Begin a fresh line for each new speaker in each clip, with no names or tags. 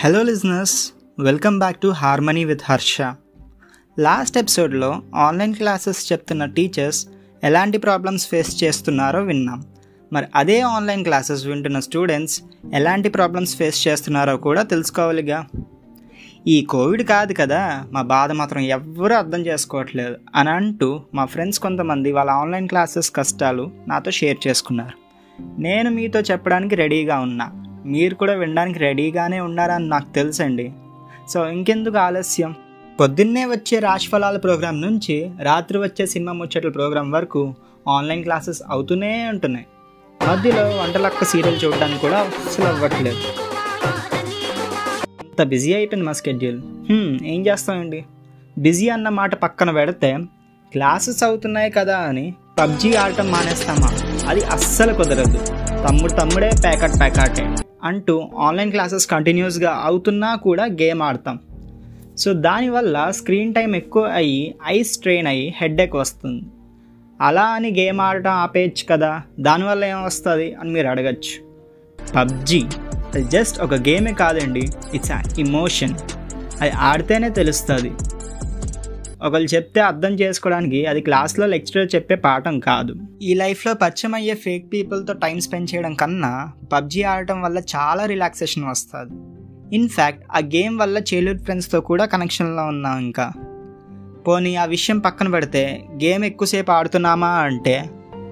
Hello listeners welcome back to harmony with Harsha last ఎపిసోడ్లో online classes చెప్తున్న teachers ఎలాంటి problems face చేస్తున్నారో విన్నాం. మరి అదే ఆన్లైన్ క్లాసెస్ వింటున్న స్టూడెంట్స్ ఎలాంటి ప్రాబ్లమ్స్ ఫేస్ చేస్తున్నారో కూడా తెలుసుకోవాలిగా. ఈ కోవిడ్ కాదు కదా మా బాధ మాత్రం ఎవ్వరూ అర్థం చేసుకోవట్లేదు అని అంటూ మా ఫ్రెండ్స్ కొంతమంది వాళ్ళ ఆన్లైన్ క్లాసెస్ కష్టాలు నాతో షేర్ చేసుకున్నారు. నేను మీతో చెప్పడానికి రెడీగా ఉన్నా. మీరు కూడా వినడానికి రెడీగానే ఉన్నారని నాకు తెలుసండి. సో ఇంకెందుకు ఆలస్యం? పొద్దున్నే వచ్చే రాశిఫలాల ప్రోగ్రాం నుంచి రాత్రి వచ్చే సినిమా ముచ్చట్ల ప్రోగ్రాం వరకు ఆన్లైన్ క్లాసెస్ అవుతూనే ఉంటున్నాయి. మధ్యలో వంటలక్క సీరియల్ చూడడానికి కూడా అసలు అవ్వట్లేదు. అంత బిజీ అయిపోయింది మా స్కెడ్యూల్. ఏం చేస్తామండి? బిజీ అన్న మాట పక్కన పెడితే క్లాసెస్ అవుతున్నాయి కదా అని పబ్జీ ఆడటం మానేస్తామా? అది అస్సలు కుదరదు. తమ్ముడు తమ్ముడే ప్యాకెట్ ప్యాకాటే. అంటూ ఆన్లైన్ క్లాసెస్ కంటిన్యూస్గా అవుతున్నా కూడా గేమ్ ఆడతాం. సో దానివల్ల స్క్రీన్ టైం ఎక్కువ అయ్యి ఐ స్ట్రెయిన్ అయ్యి హెడ్ఏక్ వస్తుంది. అలా అని గేమ్ ఆడటం ఆపేయచ్చు కదా? దానివల్ల ఏం వస్తుంది అని మీరు అడగచ్చు. పబ్జి అది జస్ట్ ఒక గేమే కాదండి. ఇట్స్ ఇమోషన్ అది ఆడితేనే తెలుస్తుంది. ఒకళ్ళు చెప్తే అర్థం చేసుకోవడానికి అది క్లాస్లో లెక్చరర్ చెప్పే పాఠం కాదు. ఈ లైఫ్లో పరిచయం అయ్యే ఫేక్ పీపుల్తో టైం స్పెండ్ చేయడం కన్నా పబ్జి ఆడటం వల్ల చాలా రిలాక్సేషన్ వస్తుంది. ఇన్ఫ్యాక్ట్ ఆ గేమ్ వల్ల చైల్డ్హుడ్ ఫ్రెండ్స్తో కూడా కనెక్షన్లో ఉన్నాం ఇంకా. పోనీ ఆ విషయం పక్కన పెడితే గేమ్ ఎక్కువసేపు ఆడుతున్నామా అంటే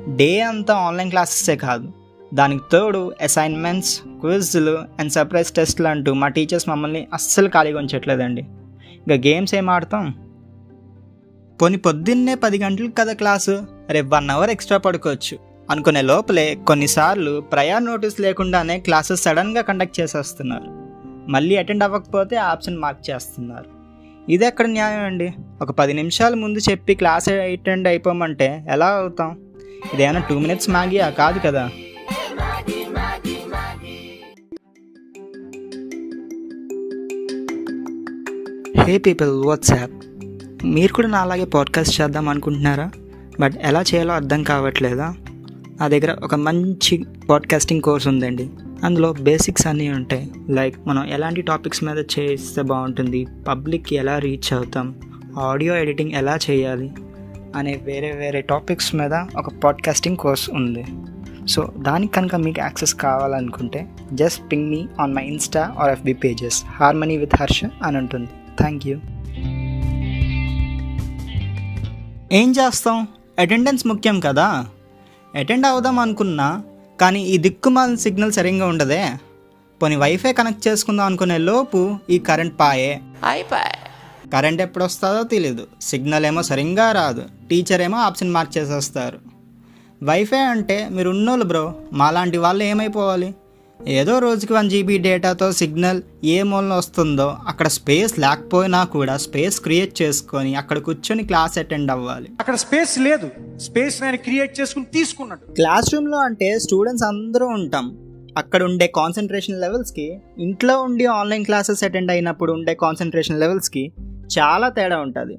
డే అంతా ఆన్లైన్ క్లాసెసే కాదు. దానికి తోడు అసైన్మెంట్స్ క్విజ్లు అండ్ సర్ప్రైజ్ టెస్ట్లు అంటూ మా టీచర్స్ మమ్మల్ని అస్సలు ఖాళీగా ఉంచట్లేదండి. ఇంకా గేమ్స్ ఏం ఆడతాం? పోనీ పొద్దున్నే పది గంటలకు కదా క్లాసు? రేపు వన్ అవర్ ఎక్స్ట్రా పడుకోవచ్చు. అనుకునే లోపలే కొన్నిసార్లు ప్రయాణ నోటీస్ లేకుండానే క్లాసెస్ సడన్గా కండక్ట్ చేసేస్తున్నారు. మళ్ళీ అటెండ్ అవ్వకపోతే ఆప్షన్ మార్క్ చేస్తున్నారు. ఇది ఎక్కడ న్యాయం అండి? ఒక పది నిమిషాల ముందు చెప్పి క్లాస్ అటెండ్ అయిపోమంటే ఎలా అవుతాం? ఇదేమైనా టూ మినిట్స్ మ్యాగీయా? కాదు కదా. హే పీపుల్ వాట్సాప్ మీరు కూడా నా అలాగే పాడ్కాస్ట్ చేద్దాం అనుకుంటున్నారా? బట్ ఎలా చేయాలో అర్థం కావట్లేదా? నా దగ్గర ఒక మంచి పాడ్కాస్టింగ్ కోర్స్ ఉందండి. అందులో బేసిక్స్ అన్నీ ఉంటాయి. లైక్ మనం ఎలాంటి టాపిక్స్ మీద చేస్తే బాగుంటుంది? పబ్లిక్కి ఎలా రీచ్ అవుతాం? ఆడియో ఎడిటింగ్ ఎలా చేయాలి? అనే వేరే వేరే టాపిక్స్ మీద ఒక పాడ్కాస్టింగ్ కోర్స్ ఉంది. సో దానికి కనుక మీకు యాక్సెస్ కావాలనుకుంటే just ping me on my insta or FB pages harmony with Harsha అని ఉంటుంది. థ్యాంక్ యూ ఏం చేస్తాం? అటెండెన్స్ ముఖ్యం కదా. అటెండ్ అవుదాం అనుకున్నా కానీ ఈ దిక్కుమాలిన సిగ్నల్ సరిగ్గా ఉండదే. పోనీ వైఫై కనెక్ట్ చేసుకుందాం అనుకునే లోపు ఈ కరెంట్ పాయే. కరెంట్ ఎప్పుడు వస్తుందో తెలియదు సిగ్నల్ ఏమో సరిగ్గా రాదు. టీచర్ ఏమో ఆప్షన్ మార్క్ చేసేస్తారు. వైఫై అంటే మీరు ఉన్నోళ్ళు బ్రో మాలాంటి వాళ్ళు ఏమైపోవాలి? ఏదో రోజుకి వన్ జీబీ డేటాతో సిగ్నల్ ఏ మూలన వస్తుందో అక్కడ స్పేస్ లేకపోయినా కూడా స్పేస్ క్రియేట్ చేసుకొని అక్కడ కూర్చొని క్లాస్ అటెండ్ అవ్వాలి.
అక్కడ స్పేస్ లేదు. స్పేస్ నేను క్రియేట్ చేసుకుని తీసుకున్నాడు
క్లాస్ రూమ్లో అంటే స్టూడెంట్స్ అందరూ ఉంటాం. అక్కడ ఉండే కాన్సన్ట్రేషన్ లెవెల్స్కి ఇంట్లో ఉండి ఆన్లైన్ క్లాసెస్ అటెండ్ అయినప్పుడు ఉండే కాన్సన్ట్రేషన్ లెవెల్స్కి చాలా తేడా ఉంటుంది.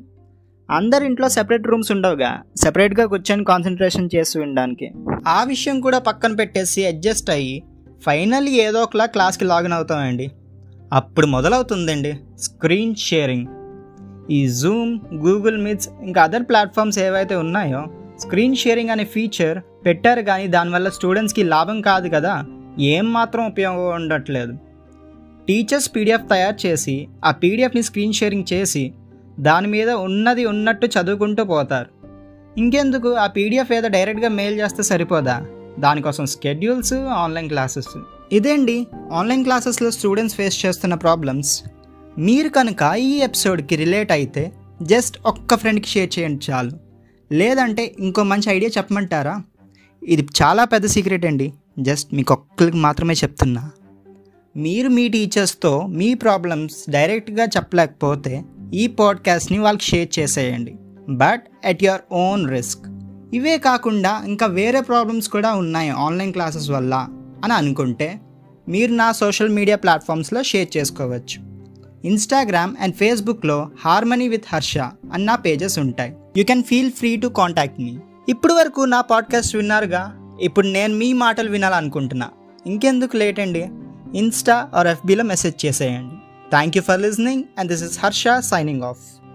అందరి ఇంట్లో సెపరేట్ రూమ్స్ ఉండవుగా సెపరేట్గా కూర్చొని కాన్సన్ట్రేషన్ చేసి ఉండడానికి. ఆ విషయం కూడా పక్కన పెట్టేసి అడ్జస్ట్ అయ్యి ఫైనల్లీ ఏదో ఒకలా క్లాస్కి లాగిన్ అవుతామండి. అప్పుడు మొదలవుతుందండి స్క్రీన్ షేరింగ్. ఈ జూమ్ గూగుల్ మీట్స్ ఇంకా అదర్ ప్లాట్ఫామ్స్ ఏవైతే ఉన్నాయో స్క్రీన్ షేరింగ్ అనే ఫీచర్ పెట్టారు కానీ దానివల్ల స్టూడెంట్స్కి లాభం కాదు కదా. ఏం మాత్రం ఉపయోగం ఉండట్లేదు. టీచర్స్ పీడిఎఫ్ తయారు చేసి ఆ పీడిఎఫ్ని స్క్రీన్ షేరింగ్ చేసి దాని మీద ఉన్నది ఉన్నట్టు చదువుకుంటూ పోతారు. ఇంకెందుకు? ఆ పీడిఎఫ్ ఏదో డైరెక్ట్గా మెయిల్ చేస్తే సరిపోదా? దానికోసం స్కెడ్యూల్స్ ఆన్లైన్ క్లాసెస్. ఇదేండి ఆన్లైన్ క్లాసెస్లో స్టూడెంట్స్ ఫేస్ చేస్తున్న ప్రాబ్లమ్స్. మీరు కనుక ఈ ఎపిసోడ్కి రిలేట్ అయితే జస్ట్ ఒక్క ఫ్రెండ్కి షేర్ చేయండి చాలు. లేదంటే ఇంకో మంచి ఐడియా చెప్పమంటారా? ఇది చాలా పెద్ద సీక్రెట్ అండి. జస్ట్ మీకు ఒక్కరికి మాత్రమే చెప్తున్నా. మీరు మీ టీచర్స్తో మీ ప్రాబ్లమ్స్ డైరెక్ట్గా చెప్పలేకపోతే ఈ పాడ్కాస్ట్ని వాళ్ళకి షేర్ చేసేయండి. But at your own risk. ఇవే కాకుండా ఇంకా వేరే ప్రాబ్లమ్స్ కూడా ఉన్నాయి ఆన్లైన్ క్లాసెస్ వల్ల అని అనుకుంటే మీరు నా సోషల్ మీడియా ప్లాట్ఫామ్స్లో షేర్ చేసుకోవచ్చు. ఇన్స్టాగ్రామ్ అండ్ ఫేస్బుక్లో హార్మనీ విత్ హర్ష అన్న పేజెస్ ఉంటాయి. You can feel free to contact me ఇప్పుడు వరకు నా పాడ్కాస్ట్ విన్నారుగా? ఇప్పుడు నేను మీ మాటలు వినాలనుకుంటున్నా. ఇంకెందుకు లేట్ అండి? ఇన్స్టా ఆర్ ఎఫ్బీలో మెసేజ్ చేసేయండి. Thank you for listening and this is Harsha signing off